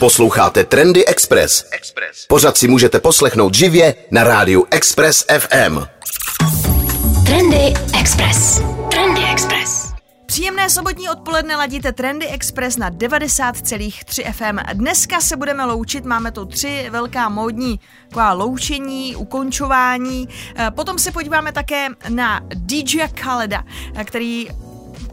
Posloucháte Trendy Express. Pořád si můžete poslechnout živě na rádiu Express FM. Trendy Express. Trendy Express. Příjemné sobotní odpoledne ladíte Trendy Express na 90,3 FM. Dneska se budeme loučit, máme tu tři velká módní taková loučení, ukončování. Eh, Potom se podíváme také na DJ Khaleda, eh, který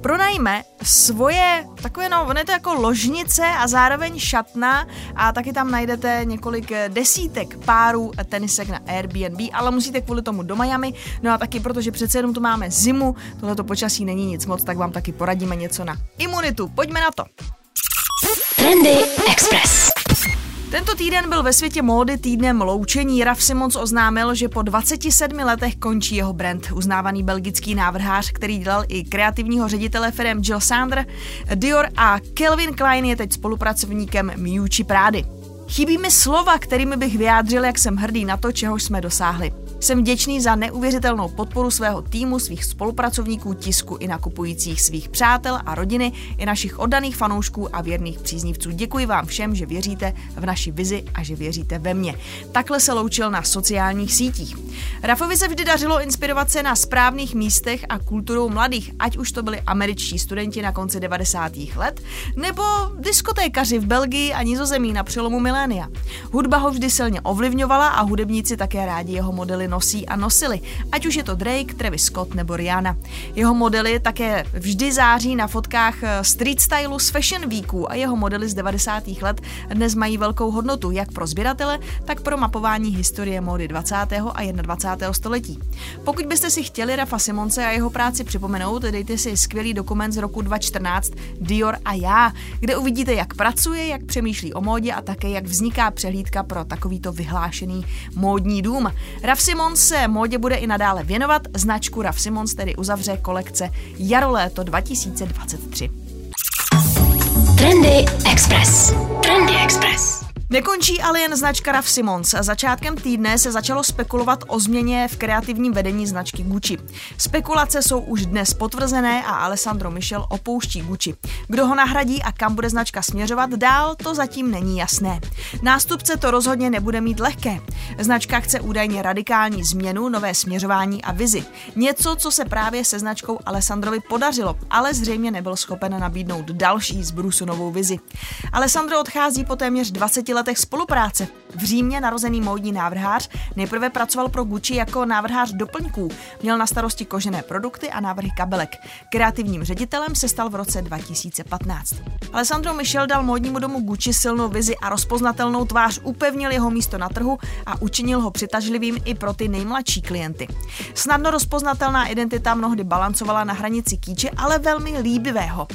pronajme svoje takové, no, ono je to jako ložnice a zároveň šatna a taky tam najdete několik desítek párů tenisek na Airbnb, ale musíte kvůli tomu do Miami, no a taky protože přece jenom tu máme zimu, tohleto počasí není nic moc, tak vám taky poradíme něco na imunitu. Pojďme na to. Trendy Express. Tento týden byl ve světě módy týdnem loučení. Raf Simons oznámil, že po 27 letech končí jeho brand. Uznávaný belgický návrhář, který dělal i kreativního ředitele firm Jill Sander, Dior a Calvin Klein je teď spolupracovníkem Miucci Prády. Chybí mi slova, kterými bych vyjádřil, jak jsem hrdý na to, čeho jsme dosáhli. Jsem vděčný za neuvěřitelnou podporu svého týmu, svých spolupracovníků, tisku i nakupujících svých přátel a rodiny, i našich oddaných fanoušků a věrných příznivců. Děkuji vám všem, že věříte v naši vizi a že věříte ve mě. Takhle se loučil na sociálních sítích. Rafovi se vždy dařilo inspirovat se na správných místech a kulturou mladých, ať už to byli američtí studenti na konci 90. let, nebo diskotékaři v Belgii a Nizozemí na přelomu milénia. Hudba ho vždy silně ovlivňovala a hudebníci také rádi jeho modely nosí a nosili, ať už je to Drake, Travis Scott nebo Rihanna. Jeho modely také vždy září na fotkách eh, street stylu z Fashion Weeku a jeho modely z 90. let dnes mají velkou hodnotu jak pro sběratele, tak pro mapování historie módy 20. a 21. století. Pokud byste si chtěli Rafa Simonce a jeho práci připomenout, dejte si skvělý dokument z roku 2014 Dior a já, kde uvidíte, jak pracuje, jak přemýšlí o módě a také jak vzniká přehlídka pro takovýto vyhlášený módní dům. Raf Simons se módě bude i nadále věnovat, značku Raf Simons tedy uzavře kolekce Jaro-léto 2023. Trendy Express. Trendy Express. Nekončí ale jen značka Raf Simons. Začátkem týdne se začalo spekulovat o změně v kreativním vedení značky Gucci. Spekulace jsou už dnes potvrzené a Alessandro Michel opouští Gucci. Kdo ho nahradí a kam bude značka směřovat dál, to zatím není jasné. Nástupce to rozhodně nebude mít lehké. Značka chce údajně radikální změnu, nové směřování a vizi. Něco, co se právě se značkou Alessandrovi podařilo, ale zřejmě nebyl schopen nabídnout další zbrusunovou vizi. Alessandro odchází po téměř 20 letech spolupráce. V Římě narozený módní návrhář nejprve pracoval pro Gucci jako návrhář doplňků. Měl na starosti kožené produkty a návrhy kabelek. Kreativním ředitelem se stal v roce 2015. Alessandro Michel dal módnímu domu Gucci silnou vizi a rozpoznatelnou tvář, upevnil jeho místo na trhu a učinil ho přitažlivým i pro ty nejmladší klienty. Snadno rozpoznatelná identita mnohdy balancovala na hranici kýče, ale velmi líbivého.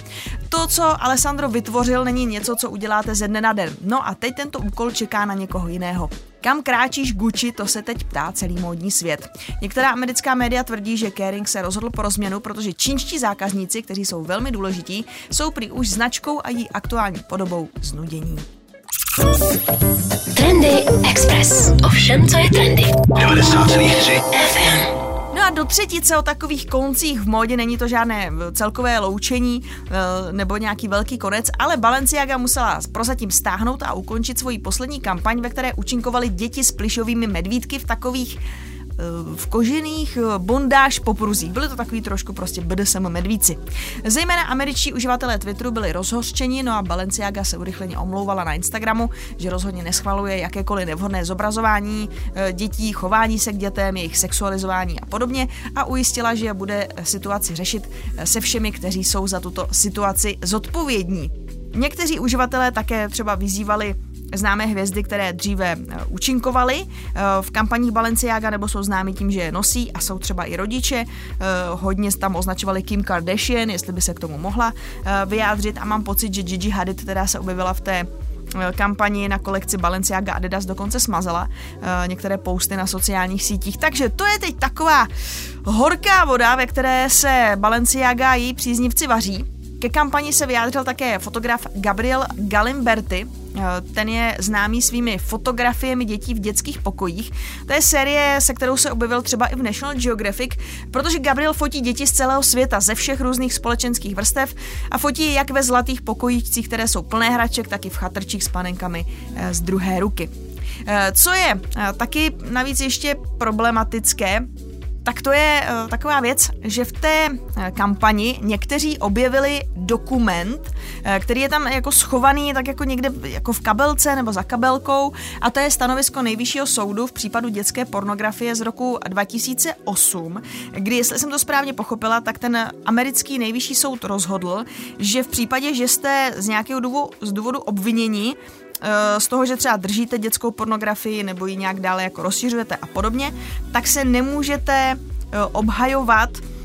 To, co Alessandro vytvořil, není něco, co uděláte ze dne na den. No a teď tento úkol čeká na někoho jiného. Kam kráčíš Gucci, to se teď ptá celý módní svět. Některá americká média tvrdí, že Kering se rozhodl pro změnu, protože čínští zákazníci, kteří jsou velmi důležití, jsou prý už značkou a její aktuální podobou znudění. Trendy Express. Ovšem, co je trendy. 90,3 FM. No a do třetice o takových koncích v módě není to žádné eh, celkové loučení eh, nebo nějaký velký konec, ale Balenciaga musela prozatím stáhnout a ukončit svoji poslední kampaň, ve které účinkovaly děti s plišovými medvídky v takových v kožených bondáž popruzích. Byly to takový trošku prostě BDSM medvíci. Zejména američtí uživatelé Twitteru byli rozhořčeni, no a Balenciaga se urychleně omlouvala na Instagramu, že rozhodně neschvaluje jakékoliv nevhodné zobrazování eh, dětí, chování se k dětem, jejich sexualizování a podobně a ujistila, že bude situaci řešit eh, se všemi, kteří jsou za tuto situaci zodpovědní. Někteří uživatelé také třeba vyzývali známé hvězdy, které dříve eh, účinkovaly eh, v kampaních Balenciaga nebo jsou známí tím, že je nosí a jsou třeba i rodiče. Eh, Hodně tam označovali Kim Kardashian, jestli by se k tomu mohla vyjádřit a mám pocit, že Gigi Hadid, která se objevila v té kampani na kolekci Balenciaga Adidas dokonce smazala některé posty na sociálních sítích. Takže to je teď taková horká voda, ve které se Balenciaga a její příznivci vaří. Ke kampani se vyjádřil také fotograf Gabriel Galimberti, ten je známý svými fotografiemi dětí v dětských pokojích. To je série, se kterou se objevil třeba i v National Geographic, protože Gabriel fotí děti z celého světa, ze všech různých společenských vrstev a fotí jak ve zlatých pokojíčcích, které jsou plné hraček, tak i v chatrčích s panenkami z druhé ruky. Co je taky navíc ještě problematické, tak to je uh, taková věc, že v té uh, kampani někteří objevili dokument, uh, který je tam jako schovaný tak jako někde jako v kabelce nebo za kabelkou a to je stanovisko nejvyššího soudu v případu dětské pornografie z roku 2008, kdy, jestli jsem to správně pochopila, tak ten americký nejvyšší soud rozhodl, že v případě, že jste z nějakého důvodu, z důvodu obvinění z toho, že třeba držíte dětskou pornografii nebo ji nějak dále jako rozšiřujete a podobně, tak se nemůžete eh, obhajovat Eh,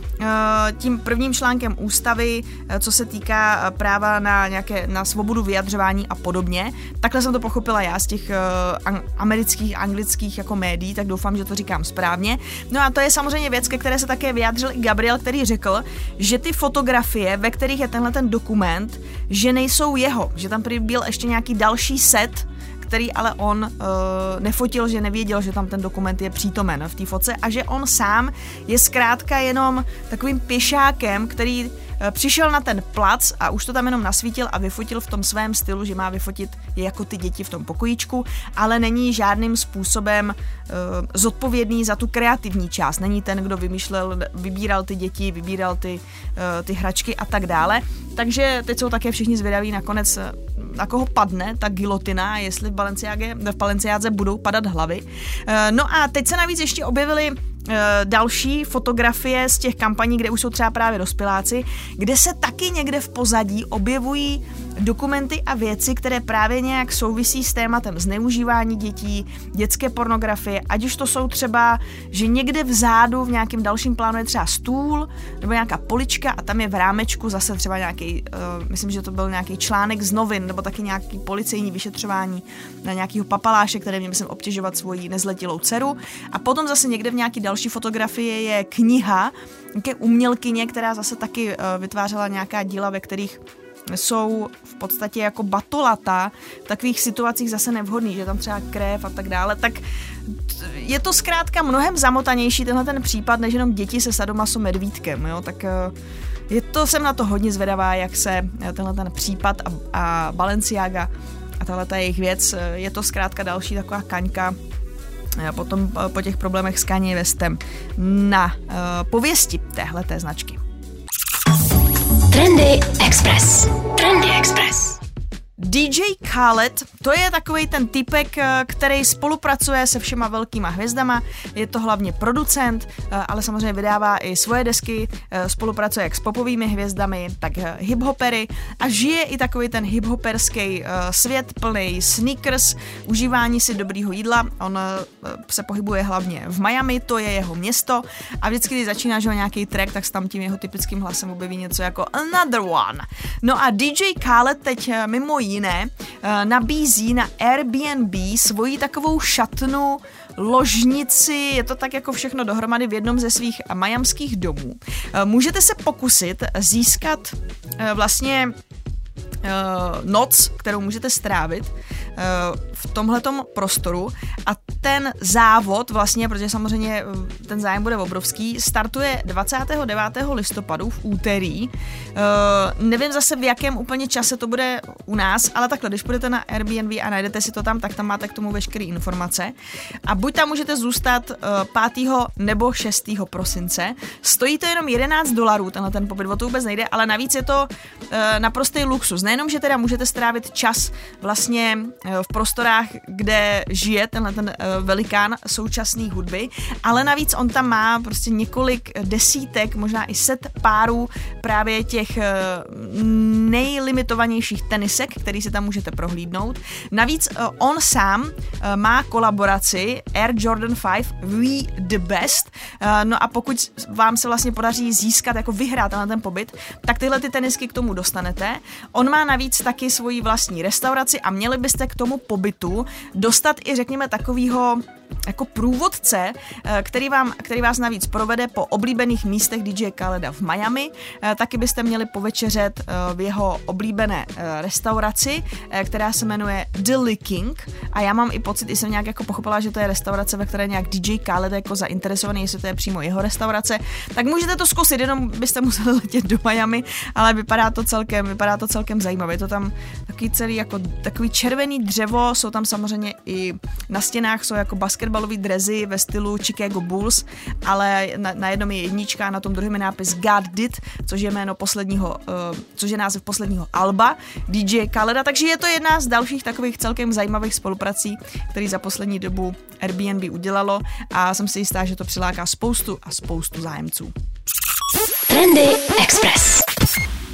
tím prvním článkem ústavy, eh, co se týká eh, práva na nějaké na svobodu vyjadřování a podobně. Takhle jsem to pochopila já z těch amerických, anglických jako médií, tak doufám, že to říkám správně. No a to je samozřejmě věc, ke které se také vyjádřil i Gabriel, který řekl, že ty fotografie, ve kterých je tenhle ten dokument, že nejsou jeho, že tam byl ještě nějaký další set, který ale on uh, nefotil, že nevěděl, že tam ten dokument je přítomen v té foce a že on sám je zkrátka jenom takovým pěšákem, který Eh, přišel na ten plac a už to tam jenom nasvítil a vyfotil v tom svém stylu, že má vyfotit jako ty děti v tom pokojíčku, ale není žádným způsobem uh, zodpovědný za tu kreativní část. Není ten, kdo vymýšlel, vybíral ty děti, vybíral ty, uh, ty hračky a tak dále. Takže teď jsou také všichni zvědaví nakonec, na koho padne ta gilotina, jestli v Balenciáge, v Balenciádze budou padat hlavy. No a teď se navíc ještě objevily Eh, další fotografie z těch kampaní, kde už jsou třeba právě dospěláci, kde se taky někde v pozadí objevují dokumenty a věci, které právě nějak souvisí s tématem zneužívání dětí, dětské pornografie, ať už to jsou třeba, že někde vzadu v nějakém dalším plánu je třeba stůl nebo nějaká polička a tam je v rámečku zase třeba nějaký, uh, myslím, že to byl nějaký článek z novin nebo taky nějaký policejní vyšetřování na nějakého papaláše, který mě myslím obtěžovat svoji nezletilou dceru. A potom zase někde v nějaký další fotografie je kniha nějaké umělkyně, která zase taky uh, vytvářela nějaká díla, ve kterých jsou v podstatě jako batolata v takových situacích zase nevhodný, že tam třeba krev a tak dále, tak je to zkrátka mnohem zamotanější tenhle ten případ, než jenom děti se sadomaso medvídkem, jo, tak eh, je to, jsem na to hodně zvedavá, jak se eh, tenhle ten případ a, a Balenciaga a tahle ta jejich věc, eh, je to zkrátka další taková kaňka potom po těch problémech s Kanye Westem na uh, pověsti téhle značky. Trendy Express. Trendy Express. DJ Khaled, to je takový ten typek, eh, který spolupracuje se všema velkýma hvězdama, je to hlavně producent, eh, ale samozřejmě vydává i svoje desky, eh, spolupracuje jak s popovými hvězdami, tak hiphopery a žije i takový ten hiphoperský svět plný sneakers, užívání si dobrýho jídla, on se pohybuje hlavně v Miami, to je jeho město. A vždycky, když začíná že nějaký track, tak s tam tím jeho typickým hlasem objeví něco jako Another One. No a DJ Khaled teď mimo jiné eh, nabízí na Airbnb svoji takovou šatnu, ložnici, je to tak jako všechno dohromady v jednom ze svých majamských domů. Eh, můžete se pokusit získat eh, vlastně noc, kterou můžete strávit v tomhletom prostoru a ten závod vlastně, protože samozřejmě eh, ten zájem bude obrovský, startuje 29. listopadu v úterý. Uh, nevím zase v jakém úplně čase to bude u nás, ale takhle, když půjdete na Airbnb a najdete si to tam, tak tam máte k tomu veškeré informace. A buď tam můžete zůstat uh, 5. nebo 6. prosince. Stojí to jenom 11 dolarů, tenhle ten pobyt, o to vůbec nejde, ale navíc je to naprostý luxus. Nejenom, že teda můžete strávit čas vlastně v prostorách, kde žije tenhle ten uh, velikán současné hudby, ale navíc on tam má prostě několik desítek, možná i set párů právě těch eh, nejlimitovanějších tenisek, který si tam můžete prohlídnout. Navíc eh, on sám eh, má kolaboraci Air Jordan 5 We The Best, no a pokud vám se vlastně podaří získat, jako vyhrát na ten pobyt, tak tyhle ty tenisky k tomu dostanete. On má navíc taky svoji vlastní restauraci a měli byste k tomu pobytu dostat i řekněme takovýho jako průvodce, eh, který, vám, který vás navíc provede po oblíbených místech DJ Khaleda v Miami. Eh, taky byste měli povečeřet eh, v jeho oblíbené restauraci, která se jmenuje The King. A já mám i pocit, i jsem nějak jako pochopila, že to je restaurace, ve které nějak DJ Khaled jako zainteresovaný, jestli to je přímo jeho restaurace. Tak můžete to zkusit, jenom byste museli letět do Miami, ale vypadá to celkem, vypadá to celkem zajímavě. Je to tam takový celý jako takový červený dřevo, jsou tam samozřejmě i na stěnách jsou jako basketbalové drezy ve stylu Chicago Bulls, ale na, na jednom je jednička a na tom druhém je nápis God Did, což je jméno posledního, uh, což je název posledního alba DJ Khaleda, takže je to jedna z dalších takových celkem zajímavých spoluprací, který za poslední dobu Airbnb udělalo a jsem si jistá, že to přiláká spoustu a spoustu zájemců. Trendy Express.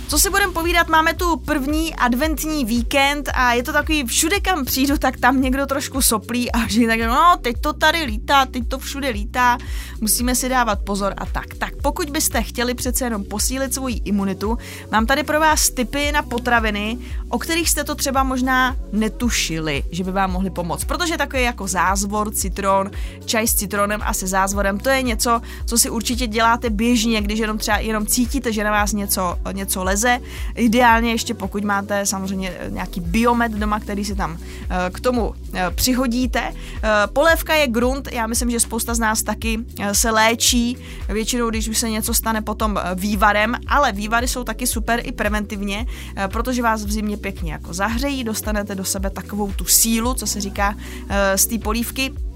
Co si budeme povídat, máme tu první adventní víkend a je to takový, všude kam přijdu, tak tam někdo trošku soplí a že tak, no, teď to tady lítá, teď to všude lítá, musíme si dávat pozor a tak. Tak pokud byste chtěli přece jenom posílit svoji imunitu, mám tady pro vás tipy na potraviny, o kterých jste to třeba možná netušili, že by vám mohli pomoct. Protože takový jako zázvor, citron, čaj s citronem a se zázvorem, to je něco, co si určitě děláte běžně, když jenom třeba jenom cítíte, že na vás něco, něco leze leze. Ideálně ještě pokud máte samozřejmě nějaký biomet doma, který si tam eh, k tomu eh, přihodíte. Eh, polévka je grunt, já myslím, že spousta z nás taky se léčí, většinou když už se něco stane potom vývarem, ale vývary jsou taky super i preventivně, protože vás v zimě pěkně jako zahřejí, dostanete do sebe takovou tu sílu, co se říká z té polívky, Eh,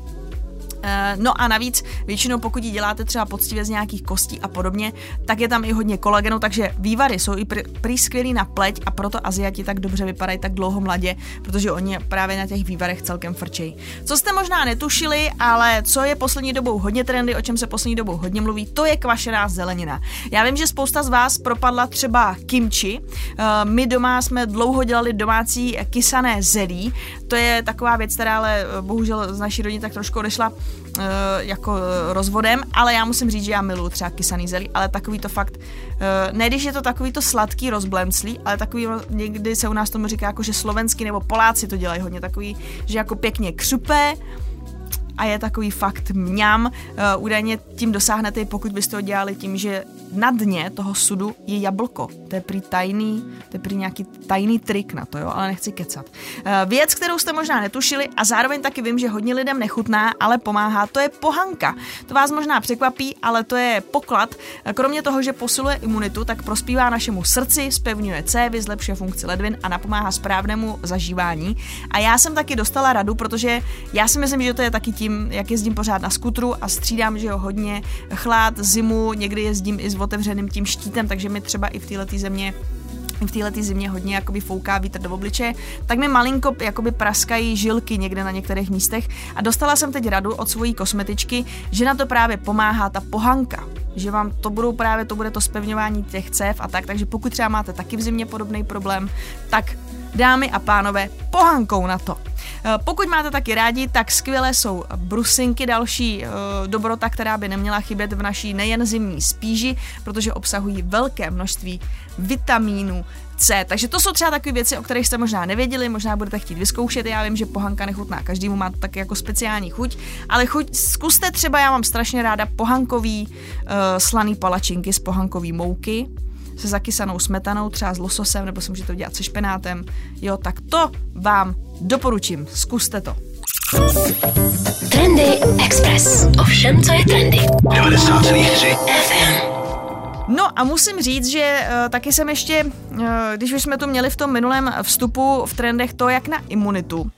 no a navíc většinou pokud ji děláte třeba poctivě z nějakých kostí a podobně, tak je tam i hodně kolagenu, takže vývary jsou i prý skvělý na pleť a proto Aziati tak dobře vypadají tak dlouho mladě, protože oni právě na těch vývarech celkem frčejí. Co jste možná netušili, ale co je poslední dobou hodně trendy, o čem se poslední dobou hodně mluví, to je kvašená zelenina. Já vím, že spousta z vás propadla třeba kimči. Eh, my doma jsme dlouho dělali domácí kysané zelí. To je taková věc, která ale eh, bohužel z naší rodiny tak trošku odešla jako rozvodem, ale já musím říct, že já miluji třeba kysaný zelí, ale takový to fakt, uh, ne když je to takový to sladký rozblemclý, ale takový, někdy se u nás tomu říká jako, že slovenský nebo Poláci to dělají hodně takový, že jako pěkně křupé, a je takový fakt mňam. Uh, údajně tím dosáhnete, pokud byste to dělali tím, že na dně toho sudu je jablko. To je prý tajný, to je prý nějaký tajný trik na to, jo, ale nechci kecat. Uh, věc, kterou jste možná netušili a zároveň taky vím, že hodně lidem nechutná, ale pomáhá, to je pohanka. To vás možná překvapí, ale to je poklad. Kromě toho, že posiluje imunitu, tak prospívá našemu srdci, spevňuje cévy, zlepšuje funkci ledvin a napomáhá správnému zažívání. A já jsem taky dostala radu, protože já si myslím, že to je taky tím, jak jezdím pořád na skutru a střídám, že jo, hodně chlad, zimu, někdy jezdím i s otevřeným tím štítem, takže mi třeba i v této země v této zimě hodně jakoby fouká vítr do obliče, tak mi malinko jakoby praskají žilky někde na některých místech a dostala jsem teď radu od svojí kosmetičky, že na to právě pomáhá ta pohanka že vám to budou právě, to bude to spevňování těch cév a tak, takže pokud třeba máte taky v zimě podobný problém, tak dámy a pánové, pohankou na to. Eh, pokud máte taky rádi, tak skvělé jsou brusinky, další uh, dobrota, která by neměla chybět v naší nejen zimní spíži, protože obsahují velké množství vitamínů, C. Takže to jsou třeba takové věci, o kterých jste možná nevěděli, možná budete chtít vyzkoušet. Já vím, že pohanka nechutná každému, má to taky jako speciální chuť, ale chuť, zkuste třeba, já mám strašně ráda pohankový uh, slaný palačinky z pohankový mouky se zakysanou smetanou, třeba s lososem, nebo si můžete udělat se špenátem. Jo, tak to vám doporučím. Zkuste to. Trendy Express. Ovšem, co je trendy. 90,3 FM. No a musím říct, že uh, taky jsem ještě, uh, když už jsme to měli v tom minulém vstupu v trendech, to jak na imunitu,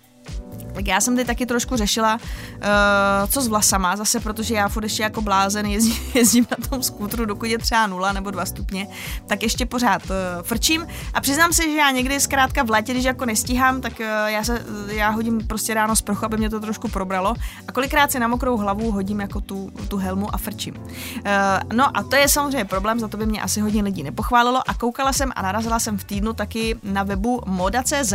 tak já jsem teď taky trošku řešila, uh, co s vlasama, zase protože já furt ještě jako blázen jezdím, jezdím na tom skútru, dokud je třeba 0 nebo 2 stupně, tak ještě pořád uh, frčím. A přiznám se, že já někdy zkrátka v létě, když jako nestíhám, tak uh, já, se, já hodím prostě ráno z prochu, aby mě to trošku probralo. A kolikrát si na mokrou hlavu hodím jako tu, tu helmu a frčím. Uh, no a to je samozřejmě problém, za to by mě asi hodně lidí nepochválilo. A koukala jsem a narazila jsem v týdnu taky na webu moda.cz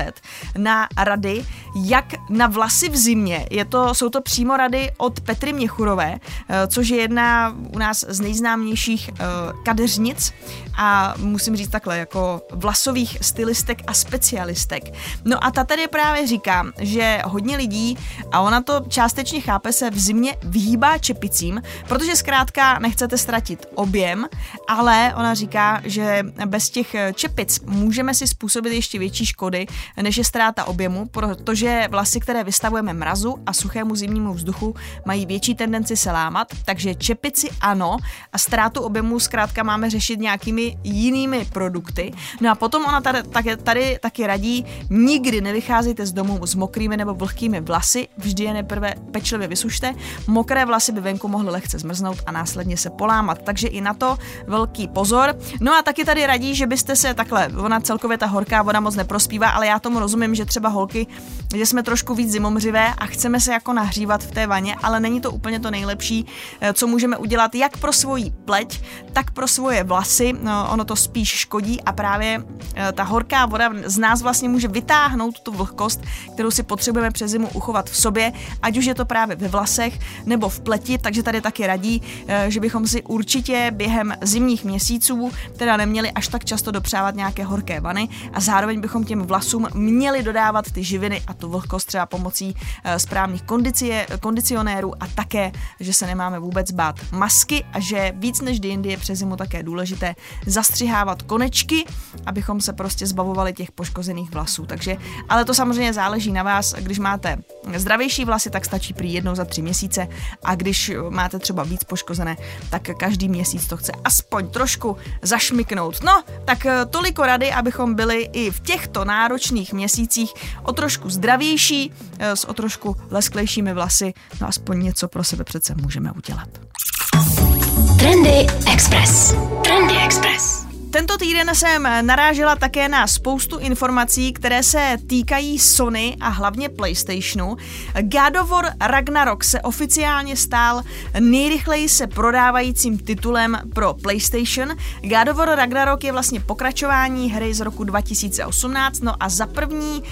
na rady, jak na vlasy v zimě. Je to, jsou to přímo rady od Petry Měchurové, eh, což je jedna u nás z nejznámějších eh, kadeřnic a musím říct takhle, jako vlasových stylistek a specialistek. No a ta tady právě říká, že hodně lidí, a ona to částečně chápe, se v zimě vyhýbá čepicím, protože zkrátka nechcete ztratit objem, ale ona říká, že bez těch čepic můžeme si způsobit ještě větší škody, než je ztráta objemu, protože vlasy, které vystavujeme mrazu a suchému zimnímu vzduchu, mají větší tendenci se lámat, takže čepici ano a ztrátu objemu zkrátka máme řešit nějakými jinými produkty. No a potom ona tady, tady, tady taky radí, nikdy nevycházejte z domu s mokrými nebo vlhkými vlasy, vždy je nejprve pečlivě vysušte. Mokré vlasy by venku mohly lehce zmrznout a následně se polámat, takže i na to velký pozor. No a taky tady radí, že byste se takhle, ona celkově ta horká voda moc neprospívá, ale já tomu rozumím, že třeba holky, že jsme trošku víc zimomřivé a chceme se jako nahřívat v té vaně, ale není to úplně to nejlepší, eh, co můžeme udělat jak pro svoji pleť, tak pro svoje vlasy. No, ono to spíš škodí a právě eh, ta horká voda z nás vlastně může vytáhnout tu vlhkost, kterou si potřebujeme přes zimu uchovat v sobě, ať už je to právě ve vlasech nebo v pleti, takže tady taky radí, eh, že bychom si určitě během zimních měsíců teda neměli až tak často dopřávat nějaké horké vany a zároveň bychom těm vlasům měli dodávat ty živiny a tu vlhkost třeba pomocí eh, správných kondicie, kondicionérů a také, že se nemáme vůbec bát masky a že víc než jindy je přes zimu také důležité zastřihávat konečky, abychom se prostě zbavovali těch poškozených vlasů. Takže, ale to samozřejmě záleží na vás, když máte zdravější vlasy, tak stačí prý jednou za tři měsíce a když máte třeba víc poškozené, tak každý měsíc to chce aspoň trošku zašmiknout. No, tak eh, toliko rady, abychom byli i v těchto náročných měsících o trošku zdravější, s o trošku lesklejšími vlasy, no aspoň něco pro sebe přece můžeme udělat. Trendy Express. Trendy Express. Tento týden jsem narážela také na spoustu informací, které se týkají Sony a hlavně PlayStationu. God of War Ragnarok se oficiálně stal nejrychleji se prodávajícím titulem pro PlayStation. God of War Ragnarok je vlastně pokračování hry z roku 2018, no a za první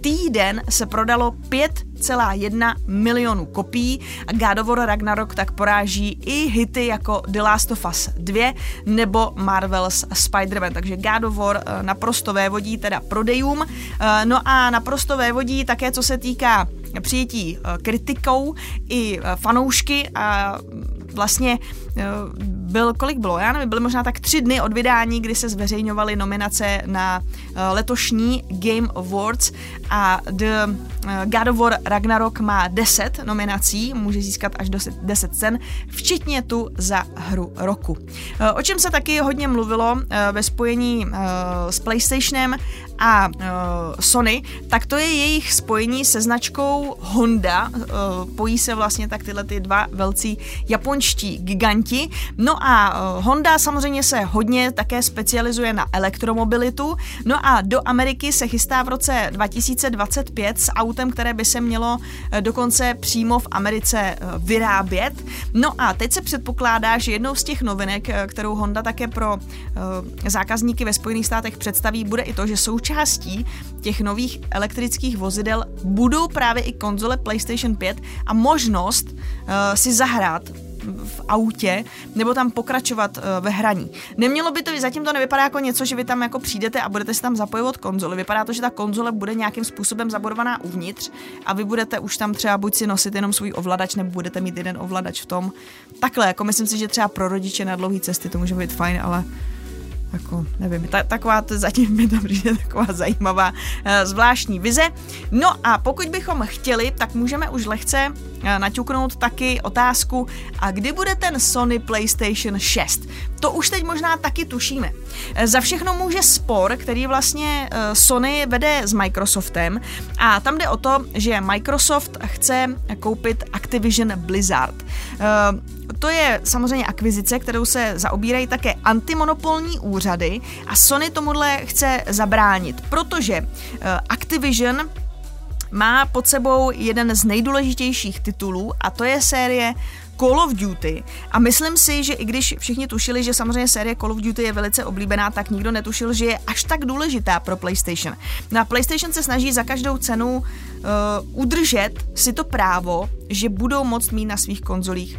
týden se prodalo 5 1,1 milionu kopií. A God of War Ragnarok tak poráží i hity jako The Last of Us 2 nebo Marvel's Spider-Man, takže God of War eh, naprosto vévodí teda prodejům, eh, no a naprosto vévodí také co se týká přijetí eh, kritikou i fanoušky a vlastně byl, kolik bylo, já nevím, byly možná tak tři dny od vydání, kdy se zveřejňovaly nominace na letošní Game Awards a The God of War Ragnarok má 10 nominací, může získat až 10 cen, včetně tu za hru roku. O čem se taky hodně mluvilo ve spojení s PlayStationem a Sony, tak to je jejich spojení se značkou Honda. Pojí se vlastně tak tyhle ty dva velcí japonští giganti. No a Honda samozřejmě se hodně také specializuje na elektromobilitu. No a do Ameriky se chystá v roce 2025 s autem, které by se mělo eh, dokonce přímo v Americe eh, vyrábět. No a teď se předpokládá, že jednou z těch novinek, eh, kterou Honda také pro zákazníky ve Spojených státech představí, bude i to, že součástí těch nových elektrických vozidel budou právě i konzole PlayStation 5 a možnost si zahrát v autě nebo tam pokračovat uh, ve hraní. Nemělo by to, zatím to nevypadá jako něco, že vy tam jako přijdete a budete si tam zapojovat konzoli. Vypadá to, že ta konzole bude nějakým způsobem zabudovaná uvnitř a vy budete už tam třeba buď si nosit jenom svůj ovladač, nebo budete mít jeden ovladač v tom. Takhle, jako myslím si, že třeba pro rodiče na dlouhé cesty to může být fajn, ale jako, nevím, ta, taková, to zatím mi to přijde taková zajímavá, uh, zvláštní vize. No a pokud bychom chtěli, tak můžeme už lehce uh, naťuknout taky otázku, a kdy bude ten Sony PlayStation 6? To už teď možná taky tušíme. Uh, za všechno může spor, který vlastně Sony vede s Microsoftem a tam jde o to, že Microsoft chce koupit Activision Blizzard. To je samozřejmě akvizice, kterou se zaobírají také antimonopolní úřady a Sony tomuhle chce zabránit, protože eh, Activision má pod sebou jeden z nejdůležitějších titulů a to je série Call of Duty a myslím si, že i když všichni tušili, že samozřejmě série Call of Duty je velice oblíbená, tak nikdo netušil, že je až tak důležitá pro PlayStation. Na PlayStation se snaží za každou cenu uh, udržet si to právo, že budou moct mít na svých konzolích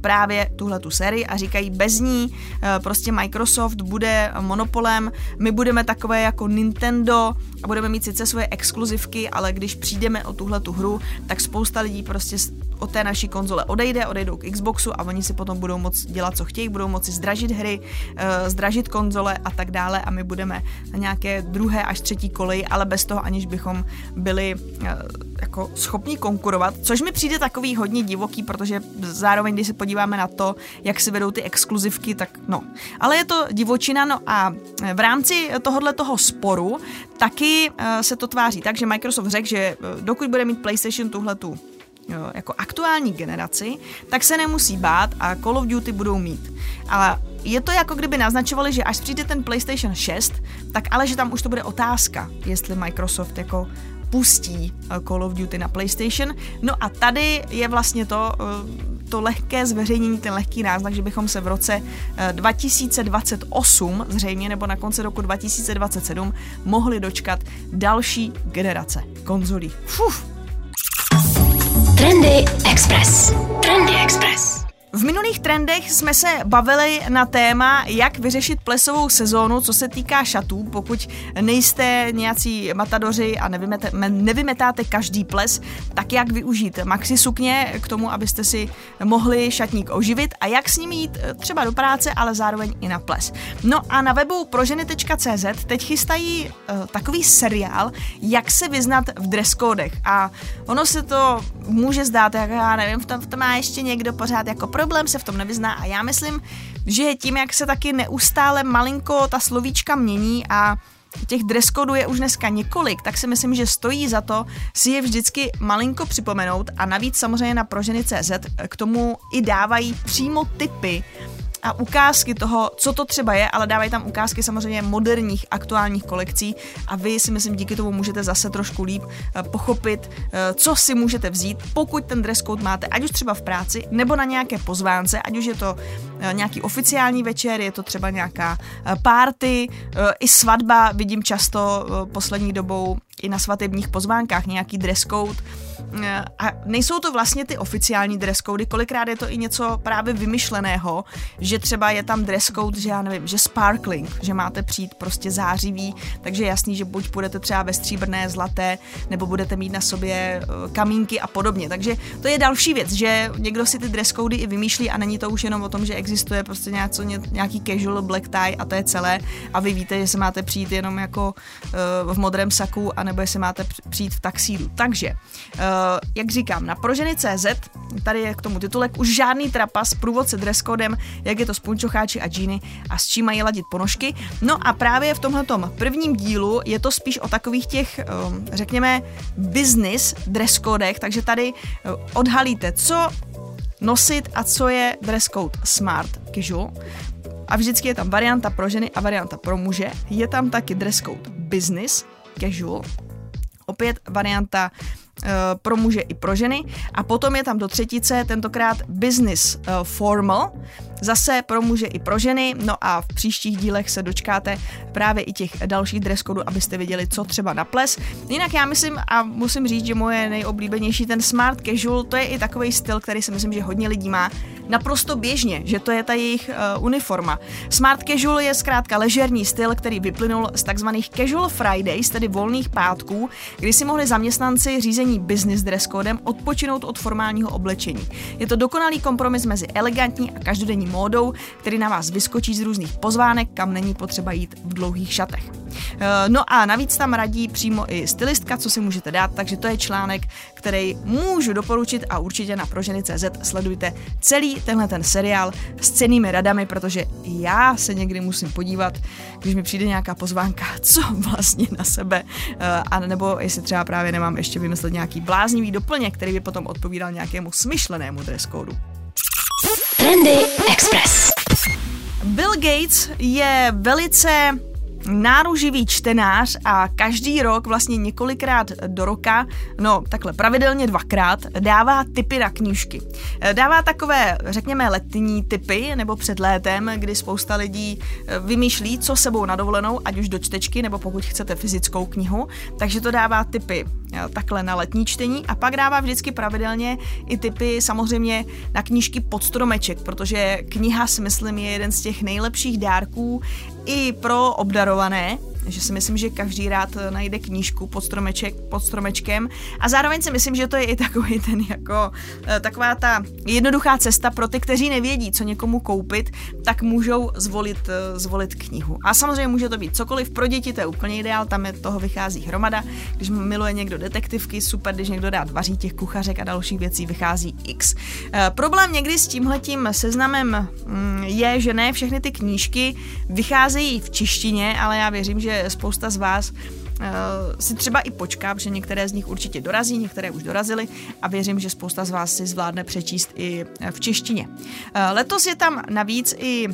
právě tuhle tu sérii a říkají, bez ní eh, prostě Microsoft bude monopolem, my budeme takové jako Nintendo a budeme mít sice svoje exkluzivky, ale když přijdeme o tuhle tu hru, tak spousta lidí prostě od té naší konzole odejde, odejdou k Xboxu a oni si potom budou moct dělat, co chtějí, budou moci zdražit hry, eh, zdražit konzole a tak dále a my budeme na nějaké druhé až třetí koleji, ale bez toho, aniž bychom byli jako schopni konkurovat, což mi přijde takový hodně divoký, protože zároveň, když se podíváme na to, jak se vedou ty exkluzivky, tak no. Ale je to divočina, no a v rámci tohohle toho sporu taky uh, se to tváří tak, že Microsoft řekl, že eh, dokud bude mít PlayStation tuhle tu jako aktuální generaci, tak se nemusí bát a Call of Duty budou mít. Ale je to jako kdyby naznačovali, že až přijde ten PlayStation 6, tak ale že tam už to bude otázka, jestli Microsoft jako pustí eh, Call of Duty na PlayStation. No a tady je vlastně to, eh, to lehké zveřejnění, ten lehký náznak, že bychom se v roce 2028 eh, zřejmě nebo na konci roku 2027 mohli dočkat další generace konzolí. Fuh. Trendy Express. Trendy Express. V minulých trendech jsme se bavili na téma, jak vyřešit plesovou sezónu, co se týká šatů, pokud nejste nějací matadoři a nevymete, nevymetáte každý ples, tak jak využít maxi sukně k tomu, abyste si mohli šatník oživit a jak s ním jít eh, třeba do práce, ale zároveň i na ples. No a na webu proženy.cz teď chystají uh, takový seriál, jak se vyznat v dreskódech a ono se to může zdát, jak já nevím, v tom, v tom má ještě někdo pořád jako problém, se v tom nevyzná a já myslím, že tím, jak se taky neustále malinko ta slovíčka mění a těch dress je už dneska několik, tak si myslím, že stojí za to si je vždycky malinko připomenout a navíc samozřejmě na proženy.cz k tomu i dávají přímo typy a ukázky toho, co to třeba je, ale dávají tam ukázky samozřejmě moderních, aktuálních kolekcí a vy si myslím díky tomu můžete zase trošku líp eh, pochopit, eh, co si můžete vzít, pokud ten dress code máte, ať už třeba v práci, nebo na nějaké pozvánce, ať už je to eh, nějaký oficiální večer, je to třeba nějaká party, i svatba vidím často poslední dobou i na svatebních pozvánkách nějaký dress code. A nejsou to vlastně ty oficiální dress cody, kolikrát je to i něco právě vymyšleného, že třeba je tam dress code, že já nevím, že sparkling, že máte přijít prostě zářivý, takže jasný, že buď budete třeba ve stříbrné, zlaté, nebo budete mít na sobě eh, kamínky a podobně. Takže to je další věc, že někdo si ty dress cody i vymýšlí a není to už jenom o tom, že existuje prostě něco, nějaký casual black tie a to je celé a vy víte, že se máte přijít jenom jako uh, v modrém saku a nebo jestli máte přijít v taxídu. Takže, uh, jak říkám, na proženy.cz, tady je k tomu titulek, už žádný trapas, průvodce dress codem, jak je to s punčocháči a džíny a s čím mají ladit ponožky. No a právě v tomhle prvním dílu je to spíš o takových těch, um, řekněme, business dress codech, takže tady uh, odhalíte, co nosit a co je dress code smart casual. A vždycky je tam varianta pro ženy a varianta pro muže. Je tam taky dress code business, casual, opět varianta pro muže i pro ženy. A potom je tam do třetice tentokrát business uh, formal, Zase pro muže i pro ženy, no a v příštích dílech se dočkáte právě i těch dalších dress abyste viděli, co třeba na ples. Jinak já myslím a musím říct, že moje nejoblíbenější ten smart casual, to je i takový styl, který si myslím, že hodně lidí má naprosto běžně, že to je ta jejich uh, uniforma. Smart casual je zkrátka ležerní styl, který vyplynul z takzvaných casual Fridays, tedy volných pátků, kdy si mohli zaměstnanci řízení business dress codem odpočinout od formálního oblečení. Je to dokonalý kompromis mezi elegantní a každodenní módou, který na vás vyskočí z různých pozvánek, kam není potřeba jít v dlouhých šatech. Eh, no a navíc tam radí přímo i stylistka, co si můžete dát, takže to je článek, který můžu doporučit a určitě na proženy.cz sledujte celý tenhle ten seriál s cenými radami, protože já se někdy musím podívat, když mi přijde nějaká pozvánka, co vlastně na sebe, eh, a nebo jestli třeba právě nemám ještě vymyslet nějaký bláznivý doplněk, který by potom odpovídal nějakému smyšlenému dress code. Trendy Express. Bill Gates je velice náruživý čtenář a každý rok, vlastně několikrát do roka, no takhle pravidelně dvakrát, dává typy na knížky. Dává takové, řekněme, letní typy, nebo před létem, kdy spousta lidí eh, vymýšlí, co sebou na dovolenou, ať už do čtečky, nebo pokud chcete fyzickou knihu, takže to dává typy eh, takhle na letní čtení a pak dává vždycky pravidelně i typy samozřejmě na knížky pod stromeček, protože kniha si myslím je jeden z těch nejlepších dárků i pro obdarované, že si myslím, že každý rád najde knížku pod, stromeček, pod stromečkem a zároveň si myslím, že to je i takový ten jako eh, taková ta jednoduchá cesta pro ty, kteří nevědí, co někomu koupit, tak můžou zvolit, eh, zvolit knihu. A samozřejmě může to být cokoliv pro děti, to je úplně ideál, tam je toho vychází hromada. Když miluje někdo detektivky, super, když někdo rád vaří těch kuchařek a dalších věcí, vychází X. E, problém někdy s tímhletím seznamem mm, je, že ne všechny ty knížky vycházejí v češtině, ale já věřím, že spousta z vás uh, si třeba i počká, protože některé z nich určitě dorazí, některé už dorazily a věřím, že spousta z vás si zvládne přečíst i eh, v češtině. Uh, letos je tam navíc i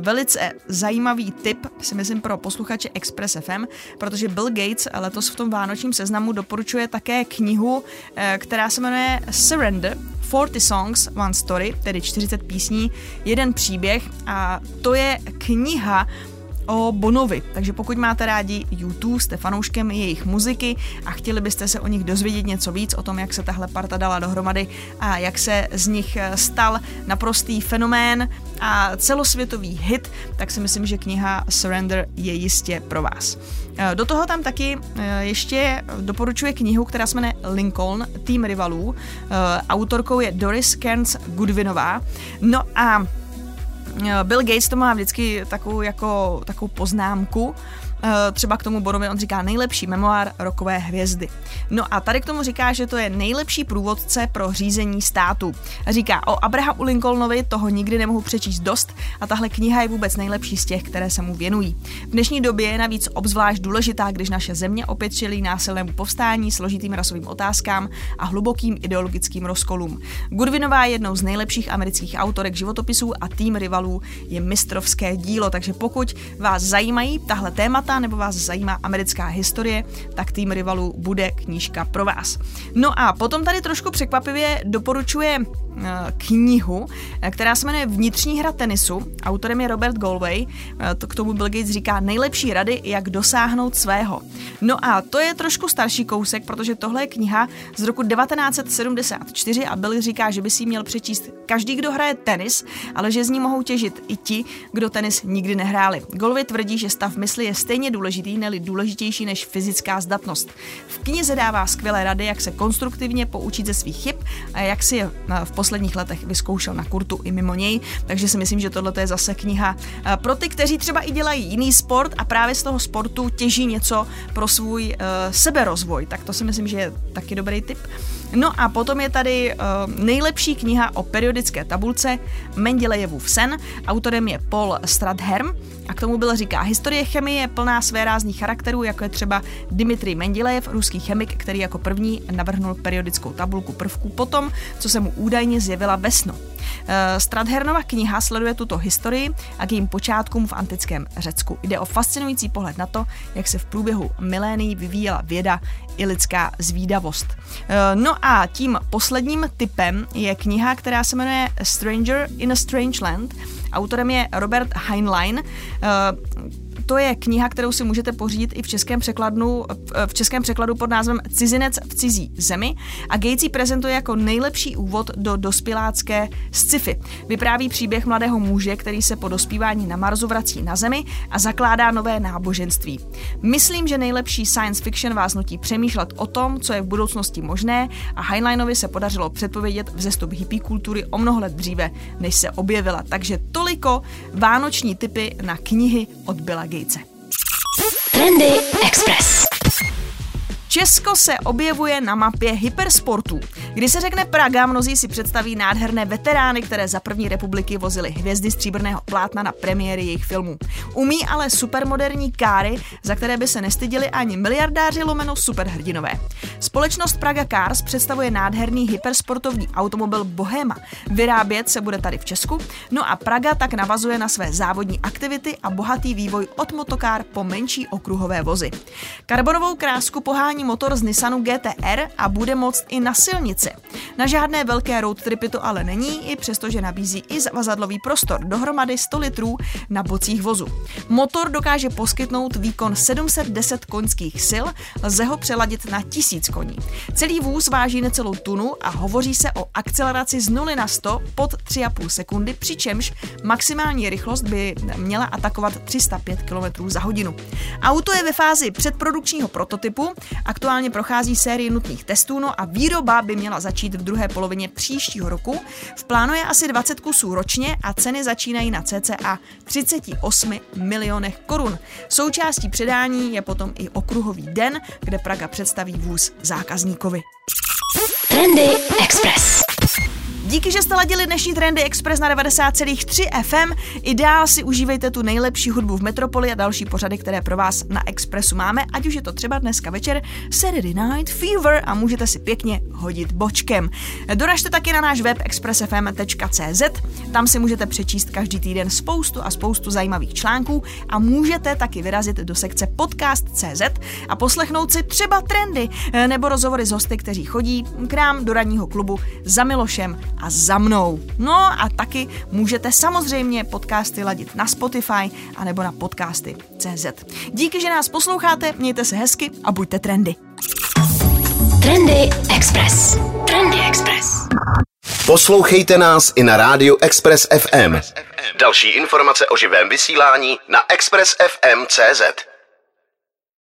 velice zajímavý tip, si myslím, pro posluchače Express FM, protože Bill Gates letos v tom vánočním seznamu doporučuje také knihu, která se jmenuje Surrender, 40 Songs, One Story, tedy 40 písní, jeden příběh a to je kniha, o Bonovi. Takže pokud máte rádi YouTube, jste fanouškem jejich muziky a chtěli byste se o nich dozvědět něco víc, o tom, jak se tahle parta dala dohromady a jak se z nich eh, stal naprostý fenomén a celosvětový hit, tak si myslím, že kniha Surrender je jistě pro vás. Eh, do toho tam taky eh, ještě doporučuje knihu, která se jmenuje Lincoln, tým rivalů. Autorkou je Doris Kearns Goodwinová. No a Bill Gates to má vždycky takovou, jako, takovou poznámku, třeba k tomu Bonovi on říká nejlepší memoár rokové hvězdy. No a tady k tomu říká, že to je nejlepší průvodce pro řízení státu. Říká o Abrahamu Lincolnovi toho nikdy nemohu přečíst dost a tahle kniha je vůbec nejlepší z těch, které se mu věnují. V dnešní době je navíc obzvlášť důležitá, když naše země opět čelí násilnému povstání, složitým rasovým otázkám a hlubokým ideologickým rozkolům. Goodwinová je jednou z nejlepších amerických autorek životopisů a tým rivalů je mistrovské dílo, takže pokud vás zajímají tahle témata, nebo vás zajímá americká historie, tak tým rivalů bude knížka pro vás. No a potom tady trošku překvapivě doporučuje eh, knihu, eh, která se jmenuje Vnitřní hra tenisu. Autorem je Robert Galway. Eh, k tomu Bill Gates říká nejlepší rady, jak dosáhnout svého. No a to je trošku starší kousek, protože tohle je kniha z roku 1974 a Bill říká, že by si měl přečíst každý, kdo hraje tenis, ale že z ní mohou těžit i ti, kdo tenis nikdy nehráli. Galway tvrdí, že stav mysli je stejně stejně důležitý, neli důležitější než fyzická zdatnost. V knize dává skvělé rady, jak se konstruktivně poučit ze svých chyb a jak si je eh, v posledních letech vyzkoušel na kurtu i mimo něj. Takže si myslím, že tohle je zase kniha eh, pro ty, kteří třeba i dělají jiný sport a právě z toho sportu těží něco pro svůj uh, seberozvoj. Tak to si myslím, že je taky dobrý tip. No a potom je tady uh, nejlepší kniha o periodické tabulce Mendelejevův sen. Autorem je Paul Stradherm a k tomu byl říká, historie chemie je plná své rázných charakterů, jako je třeba Dmitry Mendilejev, ruský chemik, který jako první navrhnul periodickou tabulku prvků potom, co se mu údajně zjevila ve snu. Eh, Stradhernova kniha sleduje tuto historii a k jejím počátkům v antickém Řecku. Jde o fascinující pohled na to, jak se v průběhu milénií vyvíjela věda i lidská zvídavost. Eh, no a tím posledním typem je kniha, která se jmenuje Stranger in a Strange Land. Autorem je Robert Heinlein eh, to je kniha, kterou si můžete pořídit i v českém překladu, v českém překladu pod názvem Cizinec v cizí zemi a Gates ji prezentuje jako nejlepší úvod do dospělácké sci-fi. Vypráví příběh mladého muže, který se po dospívání na Marsu vrací na Zemi a zakládá nové náboženství. Myslím, že nejlepší science fiction vás nutí přemýšlet o tom, co je v budoucnosti možné a Heinleinovi se podařilo předpovědět vzestup hippie kultury o mnoho let dříve, než se objevila. Takže toliko vánoční typy na knihy od Billa Gatese. Trendy Express. Česko se objevuje na mapě hypersportů. Když se řekne Praga, mnozí si představí nádherné veterány, které za první republiky vozily hvězdy stříbrného plátna na premiéry jejich filmů. Umí ale supermoderní káry, za které by se nestyděli ani miliardáři lomeno superhrdinové. Společnost Praga Cars představuje nádherný hypersportovní automobil Bohema. Vyrábět se bude tady v Česku, no a Praga tak navazuje na své závodní aktivity a bohatý vývoj od motokár po menší okruhové vozy. Karbonovou krásku pohání motor z Nissanu GTR a bude moct i na silnici. Na žádné velké road tripy to ale není, i přestože nabízí i zavazadlový prostor, dohromady 100 litrů na bocích vozu. Motor dokáže poskytnout výkon 710 koňských sil, lze ho přeladit na 1000 koní. Celý vůz váží necelou tunu a hovoří se o akceleraci z 0 na 100 pod 3,5 sekundy, přičemž maximální rychlost by měla atakovat 305 km za hodinu. Auto je ve fázi předprodukčního prototypu, aktuálně prochází sérii nutných testů no a výroba by měla začít v druhé polovině příštího roku. V plánu je asi 20 kusů ročně a ceny začínají na cca 38 milionech korun. Součástí předání je potom i okruhový den, kde Praga představí vůz zákazníkovi. Trendy Express. Díky, že jste ladili dnešní Trendy Express na 90,3 FM. I dál si užívejte tu nejlepší hudbu v Metropoli a další pořady, které pro vás na Expressu máme, ať už je to třeba dneska večer Saturday Night Fever a můžete si pěkně hodit bočkem. Doražte taky na náš web expressfm.cz, tam si můžete přečíst každý týden spoustu a spoustu zajímavých článků a můžete taky vyrazit do sekce podcast.cz a poslechnout si třeba trendy nebo rozhovory s hosty, kteří chodí k nám do radního klubu za Milošem a za mnou. No a taky můžete samozřejmě podcasty ladit na Spotify a nebo na podcasty.cz. Díky, že nás posloucháte, mějte se hezky a buďte trendy. Trendy Express. Trendy Express. Poslouchejte nás i na rádiu Express FM. Další informace o živém vysílání na expressfm.cz.